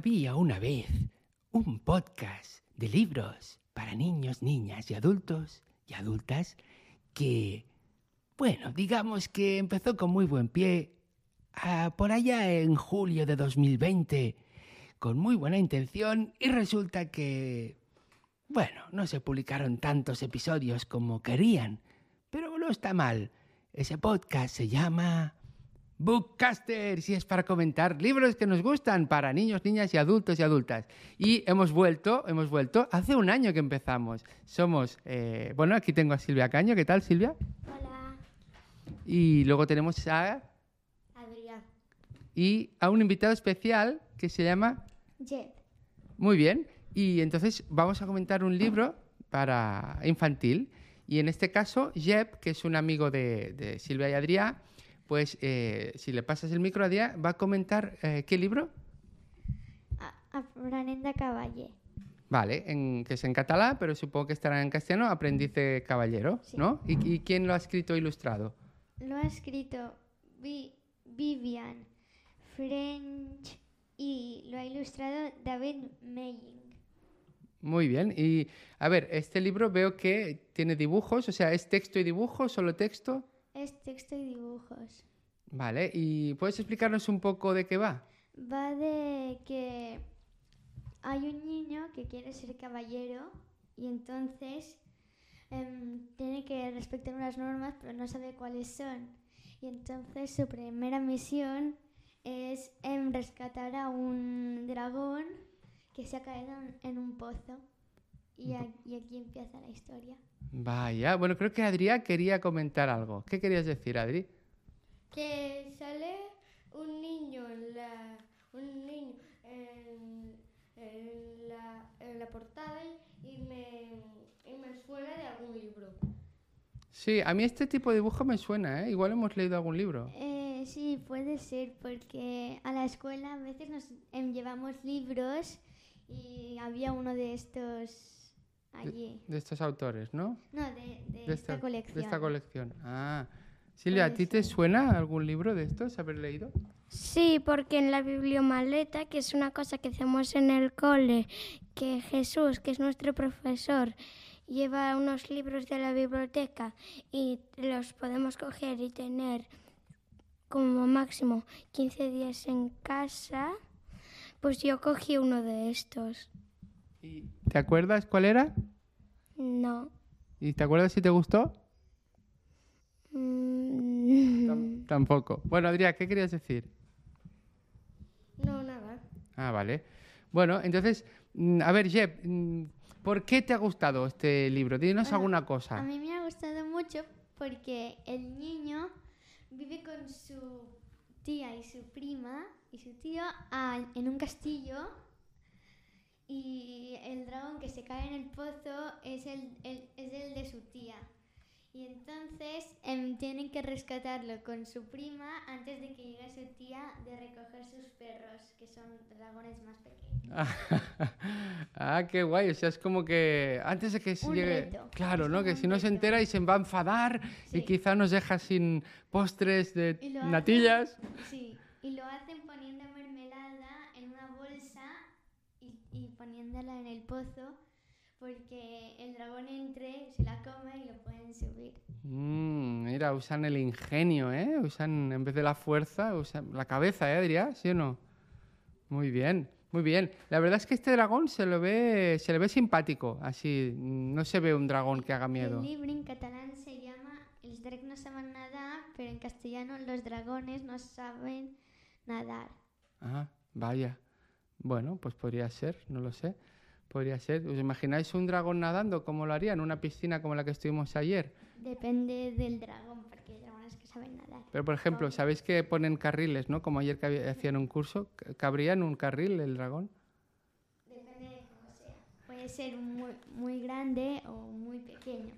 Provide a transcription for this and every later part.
Había una vez un podcast de libros para niños, niñas y adultos y adultas que, bueno, digamos que empezó con muy buen pie ah, por allá en julio de 2020, con muy buena intención y resulta que, bueno, no se publicaron tantos episodios como querían, pero no está mal. Ese podcast se llama Bookcaster, si es para comentar libros que nos gustan para niños, niñas y adultos y adultas. Y hemos vuelto, hemos vuelto, hace un año que empezamos. Somos, eh, bueno, aquí tengo a Silvia Caño, ¿qué tal Silvia? Hola, Y luego tenemos a, Adrián. y a un invitado especial que se llama, Jeb. muy bien, y entonces vamos a comentar un libro para infantil. Y en este caso, Jeb, que es un amigo de, de Silvia y Adrián, pues eh, si le pasas el micro a Adrián, va a comentar eh, qué libro. Aprenent de cavaller. Vale, en, que es en catalán, pero supongo que estará en castellano, Aprendiz de Caballero, Sí. ¿no? ¿Y, y quién lo ha escrito e ilustrado? Lo ha escrito Vi- Vivian French y lo ha ilustrado David Maying. Muy bien. Y, a ver, este libro veo que tiene dibujos, o sea, ¿es texto y dibujo, solo texto? Es texto y dibujos. Vale, ¿y puedes explicarnos un poco de qué va? Va de que hay un niño que quiere ser caballero y entonces em, tiene que respetar unas normas pero no sabe cuáles son. Y entonces su primera misión es em, rescatar a un dragón que se ha caído en- en un pozo. Y, a- y aquí empieza la historia. Vaya, bueno, creo que Adrián quería comentar algo. ¿Qué querías decir, Adri? Que sale un niño en la un niño en, en la, en la portada y, y me, y me suena de algún libro. Sí, a mí este tipo de dibujo me suena, ¿eh? Igual hemos leído algún libro. Eh, sí, puede ser, porque a la escuela a veces nos em, llevamos libros y había uno de estos allí. De estos autores, ¿no? No, de, de De esta, colección. De esta colección. Ah. Silvia, ¿a ti te suena algún libro de estos haber leído? Sí, porque en la bibliomaleta, que es una cosa que hacemos en el cole, que Jesús, que es nuestro profesor, lleva unos libros de la biblioteca y los podemos coger y tener como máximo 15 días en casa, pues yo cogí uno de estos. ¿Y ¿Te acuerdas cuál era? No. ¿Y te acuerdas si te gustó? Mm, Tam- Tampoco. Bueno, Adrián, ¿qué querías decir? No, nada. Ah, vale. Bueno, entonces, mm, a ver, Jeb, mm, ¿por qué te ha gustado este libro? Dinos Bueno, alguna A cosa. mí me ha gustado mucho porque el niño vive con su tía y su prima y su tío en un castillo y el dragón que se cae en el pozo es el, el- es el de su tía. Y entonces em, tienen que rescatarlo con su prima antes de que llegue su tía de recoger sus perros, que son dragones más pequeños. ah, qué guay. O sea, es como que antes de que se Un llegue. reto. Claro, Es ¿no? Que si no se entera y se va a enfadar y quizá nos deja sin postres de hacen- natillas. Sí, y lo hacen poniendo mermelada en una bolsa y, y poniéndola en el pozo porque el dragón entre, se la come y lo pueden subir. Mm, mira, usan el ingenio, ¿eh? Usan, en vez de la fuerza, usan la cabeza, ¿eh, Adrián? ¿Sí o no? Muy bien, muy bien. La verdad es que este dragón se lo ve, se le ve simpático, así. No se ve un dragón que haga miedo. El libro en catalán se llama Els dracs no saben nadar, pero en castellano los dragones no saben nadar. Ah, vaya. Bueno, pues podría ser, no lo sé. Podría ser. ¿Os imagináis un dragón nadando? ¿Cómo lo haría? ¿En una piscina como la que estuvimos ayer? Depende del dragón, porque hay dragones que saben nadar. Pero, por ejemplo, ¿sabéis que ponen carriles, no? Como ayer que había- hacían un curso. ¿Cabría en un carril el dragón? Depende de cómo sea. Puede ser muy, muy grande o muy pequeño.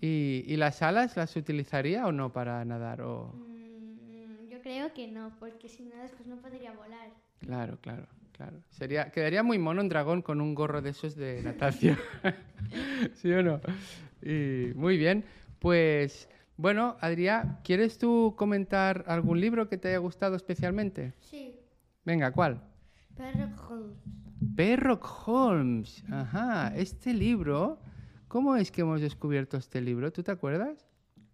¿Y, y las alas las utilizaría o no para nadar? O... Mm, yo creo que no, porque si no después no podría volar. Claro, claro, claro. Sería, quedaría muy mono un dragón con un gorro de esos de natación. ¿Sí o no? Y muy bien. Pues, bueno, Adrián, ¿quieres tú comentar algún libro que te haya gustado especialmente? Sí. Venga, ¿cuál? Sherlock Holmes. Sherlock Holmes. Ajá, este libro, ¿cómo es que hemos descubierto este libro? ¿Tú te acuerdas?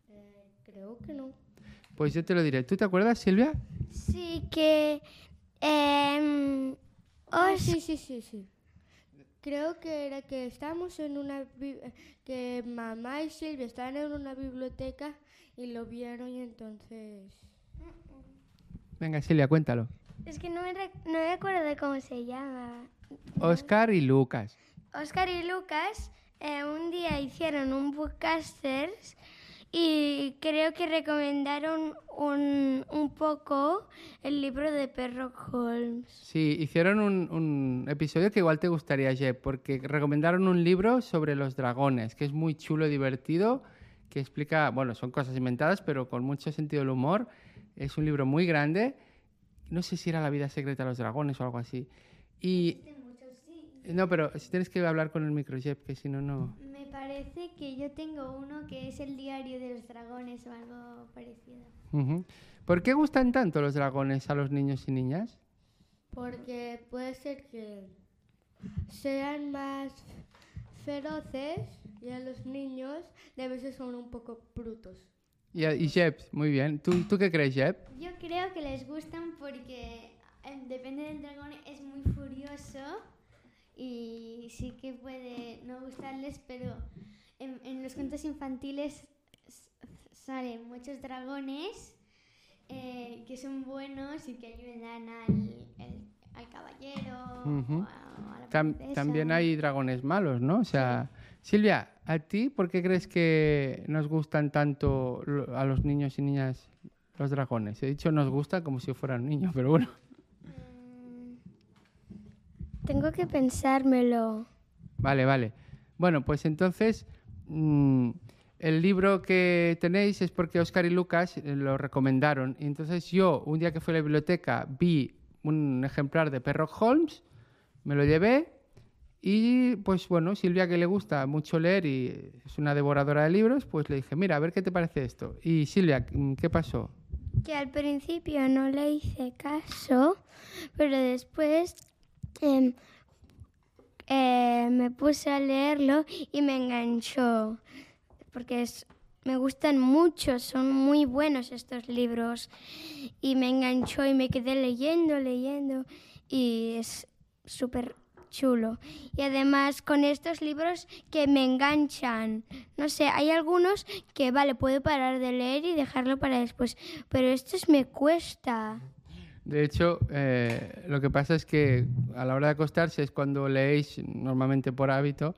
Eh, creo que no. Pues yo te lo diré. ¿Tú te acuerdas, Silvia? Sí, que em, Ah, os- sí, sí, sí, sí. Creo que era que estábamos en una... que mamá y Silvia estaban en una biblioteca y lo vieron y entonces... Venga, Silvia, cuéntalo. es que no me, re- no me acuerdo de cómo se llama. Oscar y Lucas. Oscar y Lucas eh, un día hicieron un bookcasters y creo que recomendaron un, un poco el libro de Perro Holmes. Sí, hicieron un, un episodio que igual te gustaría, Jeb, porque recomendaron un libro sobre los dragones, que es muy chulo y divertido, que explica, bueno, son cosas inventadas, pero con mucho sentido del humor. Es un libro muy grande. No sé si era La vida secreta de los dragones o algo así. Y... No, pero si tienes que hablar con el micro, Jeb, que si no, no... Me parece que yo tengo uno que es el diario de los dragones o algo parecido. ¿Por qué gustan tanto los dragones a los niños y niñas? Porque puede ser que sean más feroces y a los niños de veces son un poco brutos. Y, y Jeb, muy bien. ¿Tú, ¿Tú qué crees, Jeb? Yo creo que les gustan porque eh, depende del dragón, es muy furioso y sí que puede no gustarles, pero en, en los cuentos infantiles salen muchos dragones eh, que son buenos y que ayudan al, al caballero o a, a la Tam- también hay dragones malos, ¿no? O sea, Silvia, ¿a ti por qué crees que nos gustan tanto a los niños y niñas los dragones? He dicho nos gusta como si fueran niños, pero bueno. Tengo que pensármelo. Vale, vale. Bueno, pues entonces mm, el libro que tenéis es porque Oscar y Lucas eh, lo recomendaron. Y entonces yo, un día que fui a la biblioteca, vi un ejemplar de Perro Holmes, me lo llevé y pues bueno, Silvia que le gusta mucho leer y es una devoradora de libros, pues le dije, mira, a ver qué te parece esto. Y Silvia, mm, ¿qué pasó? Que al principio no le hice caso, pero después eh, me puse a leerlo y me enganchó. Porque es- me gustan mucho, son muy buenos estos libros. Y me enganchó y me quedé leyendo, leyendo. Y es súper chulo. Y además con estos libros que me enganchan. No sé, hay algunos que, vale, puedo parar de leer y dejarlo para después. Pero estos me cuesta. De hecho, eh, lo que pasa es que a la hora de acostarse es cuando leéis normalmente por hábito.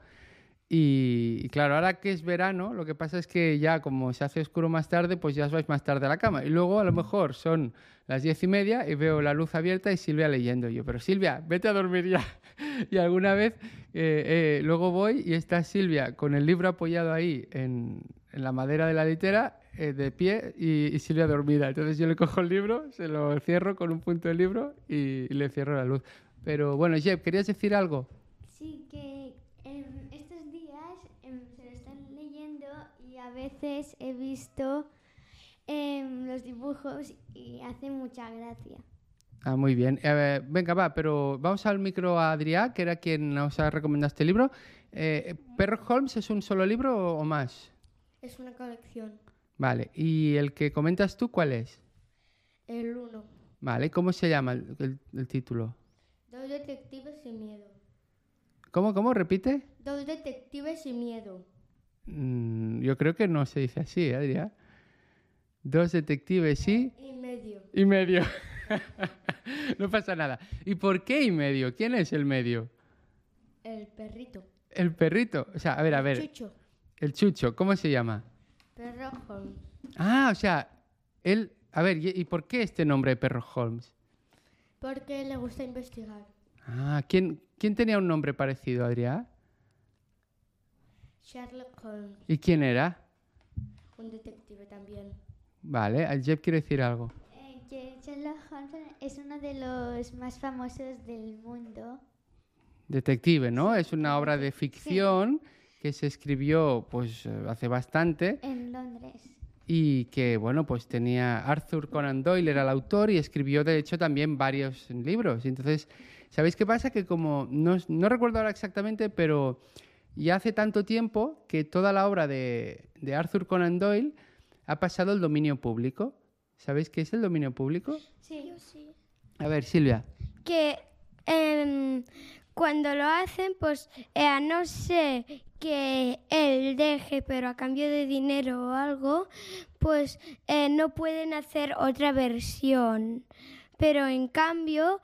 Y, claro, ahora que es verano, lo que pasa es que ya como se hace oscuro más tarde, pues ya os vais más tarde a la cama. Y luego a lo mejor son las diez y media y veo la luz abierta y Silvia leyendo. Yo, pero Silvia, vete a dormir ya. y alguna vez eh, eh, luego voy y está Silvia con el libro apoyado ahí en, en la madera de la litera, eh, de pie, y, y Silvia dormida. Entonces yo le cojo el libro, se lo cierro con un punto del libro y, y le cierro la luz. Pero bueno, Jeb, ¿querías decir algo? Sí, que em, estos días em, se lo están leyendo y a veces he visto em, los dibujos y hace mucha gracia. Ah, muy bien. Eh, venga, va, pero vamos al micro a Adrià, que era quien nos ha recomendado este libro. Eh, ¿Perro Holmes es un solo libro o, o más? Es una colección. Vale, ¿y el que comentas tú cuál es? El uno. Vale, ¿cómo se llama el, el- el título? Dos detectives y miedo. ¿Cómo, cómo? ¿Repite? Dos detectives y miedo. Mm, yo creo que no se dice así, ¿eh, Adrià. Dos detectives y... Y medio. Y medio. no pasa nada. ¿Y por qué y medio? ¿Quién es el medio? El perrito. El perrito. O sea, a ver, a ver. Chucho. El chucho, ¿cómo se llama? Perro Holmes. Ah, o sea, él... A ver, ¿y, y por qué este nombre de Perro Holmes? Porque le gusta investigar. Ah, ¿quién, ¿quién tenía un nombre parecido, Adrià? Sherlock Holmes. ¿Y quién era? Un detective también. Vale, el Jeff quiere decir algo. Eh, que Sherlock Holmes es uno de los más famosos del mundo. Detective, ¿no? Es una obra de ficción que se escribió pues eh, hace bastante. En Londres. y que, bueno, pues tenía Arthur Conan Doyle, era el autor y escribió, de hecho, también varios libros. Entonces, ¿sabéis qué pasa? Que como, no, no recuerdo ahora exactamente, pero ya hace tanto tiempo que toda la obra de, de Arthur Conan Doyle ha pasado al dominio público. ¿Sabéis qué es el dominio público? Sí. A ver, Silvia. que em, cuando lo hacen, pues eh, a no ser que él deje, pero a cambio de dinero o algo, pues eh, no pueden hacer otra versión. Pero en cambio,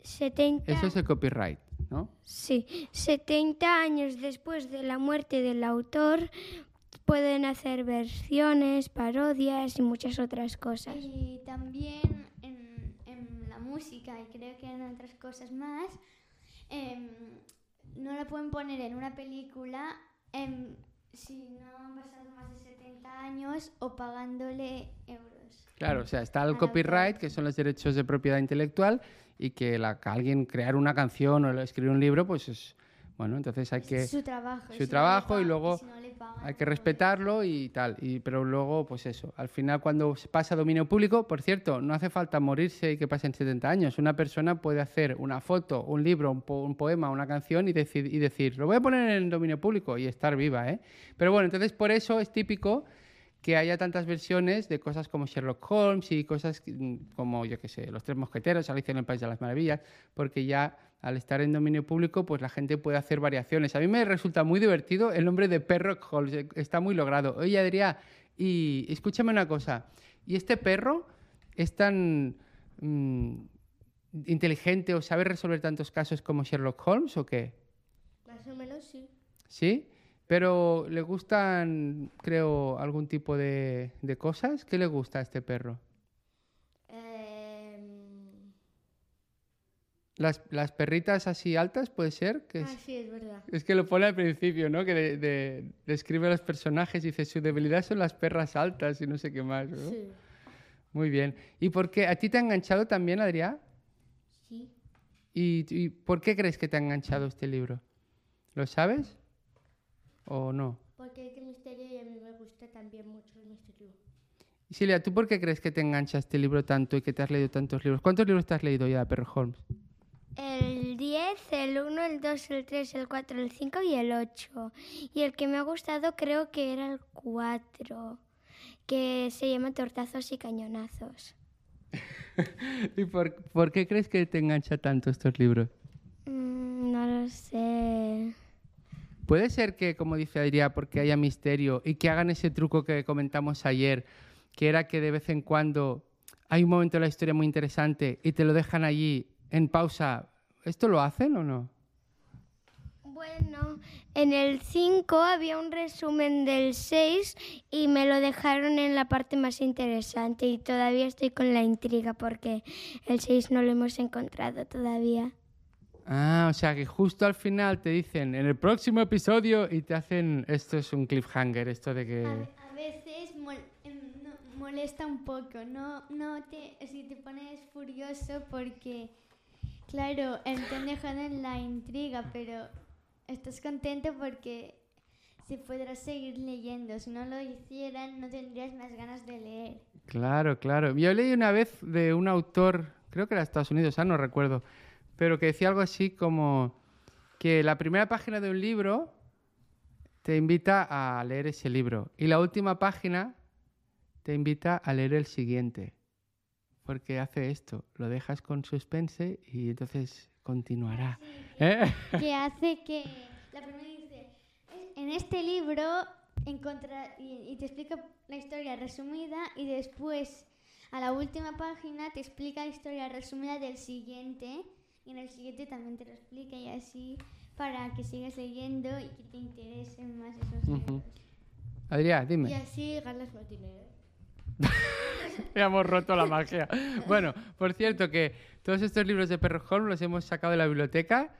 70, Eso es el copyright, ¿no? sí, 70 años después de la muerte del autor, pueden hacer versiones, parodias y muchas otras cosas. Y también en, en la música y creo que en otras cosas más, em, no la pueden poner en una película si no han pasado más de 70 años o pagándole euros. Claro, o sea, está el copyright, que son los derechos de propiedad intelectual, y que la, que alguien crear una canción o escribir un libro, pues es, bueno, entonces hay que... Su trabajo. su no trabajo y luego si no pagan, Hay que pues- respetarlo y tal, y, pero luego, pues eso, al final cuando se pasa a dominio público, por cierto, no hace falta morirse y que pasen 70 años. Una persona puede hacer una foto, un libro, un, po- un poema, una canción y decir, y decir, lo voy a poner en dominio público y estar viva, ¿eh? Pero bueno, entonces por eso es típico que haya tantas versiones de cosas como Sherlock Holmes y cosas mm, como, yo qué sé, Los Tres Mosqueteros, Alicia en el País de las Maravillas, porque ya al estar en dominio público, pues la gente puede hacer variaciones. A mí me resulta muy divertido el nombre de Perro Holmes, eh, está muy logrado. Oye, Adrián, y escúchame una cosa, ¿y este perro es tan mm, inteligente o sabe resolver tantos casos como Sherlock Holmes o qué? Más o menos sí. ¿Sí? Pero le gustan, creo, algún tipo de, de cosas. ¿Qué le gusta a este perro? Em, Las, las perritas así altas, puede ser. Que es, Ah, sí, es verdad. es que lo pone al principio, ¿no? Que de- de- describe a los personajes y dice, su debilidad son las perras altas y no sé qué más. ¿no? Sí. Muy bien. ¿Y por qué? ¿A ti te ha enganchado también, Adrián? Sí. ¿Y, y por qué crees que te ha enganchado este libro? ¿Lo sabes? ¿O no? Porque es misterio y a mí me gusta también mucho el misterio. Y Silvia, ¿tú por qué crees que te engancha este libro tanto y que te has leído tantos libros? ¿Cuántos libros te has leído ya, Perro Holmes? El 10, el 1, el 2, el 3, el 4, el 5 y el 8. Y el que me ha gustado creo que era el 4, que se llama Tortazos y Cañonazos. ¿Y por, por qué crees que te engancha tanto estos libros? Mm, no lo sé. Puede ser que, como dice Adrián, porque haya misterio y que hagan ese truco que comentamos ayer, que era que de vez en cuando hay un momento de la historia muy interesante y te lo dejan allí en pausa. ¿Esto lo hacen o no? Bueno, en el 5 había un resumen del 6 y me lo dejaron en la parte más interesante y todavía estoy con la intriga porque el 6 no lo hemos encontrado todavía. Ah, o sea que justo al final te dicen en el próximo episodio y te hacen esto es un cliffhanger, esto de A, que a veces mol- em, no- molesta un poco, no, no te, si te pones furioso porque, claro, te dejado en la intriga, pero estás contento porque si podrás seguir leyendo. Si no lo hicieran, no tendrías más ganas de leer. Claro, claro. Yo leí una vez de un autor, creo que era de Estados Unidos, ah, no recuerdo, pero que decía algo así como que la primera página de un libro te invita a leer ese libro y la última página te invita a leer el siguiente. Porque hace esto, lo dejas con suspense y entonces continuará. ¿Eh? que hace que la primera dice en este libro encontrar y, y te explica la historia resumida y después a la última página te explica la historia resumida del siguiente y en el siguiente también te lo explica y así para que sigas leyendo y que te interesen más esos Ujú. libros. Adrián, Y dime. así ganas más dinero. Ya hemos roto la magia. Bueno, por cierto que todos estos libros de Perro Holmes los hemos sacado de la biblioteca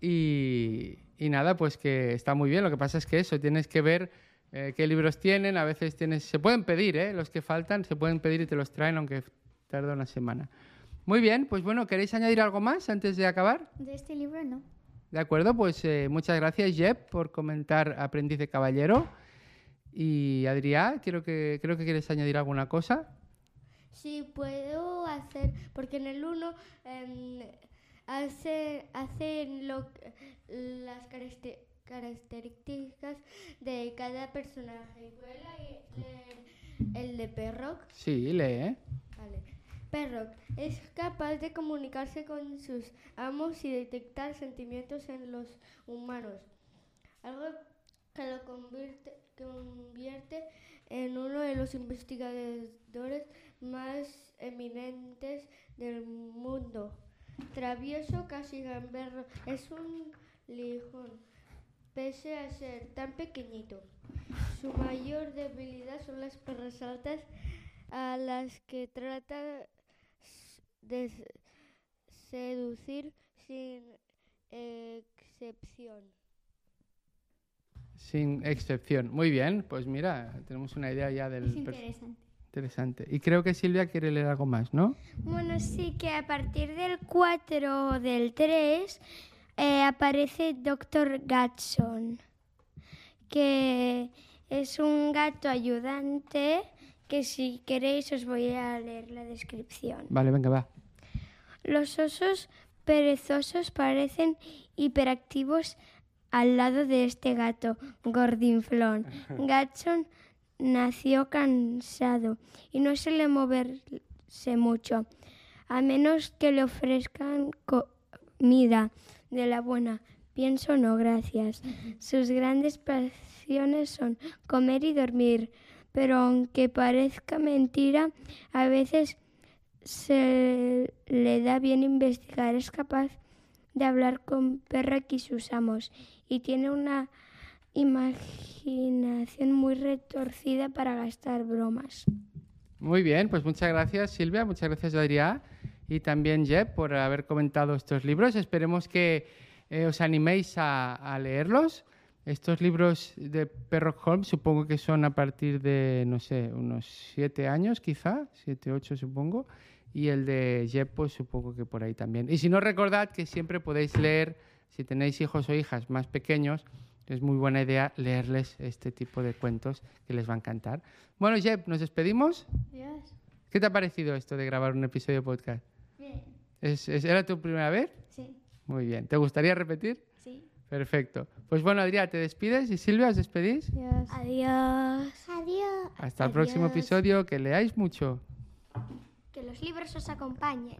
y, y nada, pues que está muy bien. Lo que pasa es que eso, tienes que ver eh, qué libros tienen. A veces tienes, se pueden pedir, ¿eh? los que faltan, se pueden pedir y te los traen, aunque tarda una semana. Muy bien, pues bueno, ¿queréis añadir algo más antes de acabar? De este libro no. De acuerdo, pues eh, muchas gracias, Jeb, por comentar Aprendiz de Caballero. Y Adrián, quiero que, creo que quieres añadir alguna cosa. Sí, puedo hacer, porque en el 1 hace, hacen lo, las caracter- características de cada personaje. ¿Puedo leer el de Perrock? Sí, lee. ¿eh? Vale. Perrock es capaz de comunicarse con sus amos y detectar sentimientos en los humanos, algo que lo convierte, convierte en uno de los investigadores más eminentes del mundo. Travieso, casi gamberro, es un lijón, pese a ser tan pequeñito. Su mayor debilidad son las perras altas a las que trata de seducir sin excepción. Sin excepción. Muy bien, pues mira, tenemos una idea ya del... Es interesante. Interesante. Y creo que Silvia quiere leer algo más, ¿no? Bueno, sí que a partir del 4 o del 3 eh, aparece Dr. Gatson, que es un gato ayudante que si queréis os voy a leer la descripción. Vale, venga, va. Los osos perezosos parecen hiperactivos al lado de este gato gordinflón. Gatson nació cansado y no suele moverse mucho, a menos que le ofrezcan comida de la buena. Pienso no, gracias. Sus grandes pasiones son comer y dormir, pero aunque parezca mentira, a veces se le da bien investigar. Es capaz de hablar con Perrack y sus amos y tiene una imaginación muy retorcida para gastar bromas. Muy bien, pues muchas gracias Silvia, muchas gracias Adrián y también Jeb por haber comentado estos libros. Esperemos que eh, os animéis a leerlos. Estos libros de Perrock Holmes supongo que son a partir de, no sé, unos siete años quizá, siete, ocho supongo. Y el de pues supongo que por ahí también. Y si no recordad que siempre podéis leer, si tenéis hijos o hijas más pequeños, es muy buena idea leerles este tipo de cuentos que les va a encantar. Bueno, Jeb, ¿nos despedimos? Adiós. ¿Qué te ha parecido esto de grabar un episodio de podcast? Bien. ¿Es, es- era tu primera vez? Sí. Muy bien. ¿Te gustaría repetir? Sí. Perfecto. Pues bueno, Adrián, ¿te despides? ¿Y Silvia, os despedís? Adiós. Adiós. Adiós. Hasta el próximo episodio. Que leáis mucho. Que los libros os acompañen.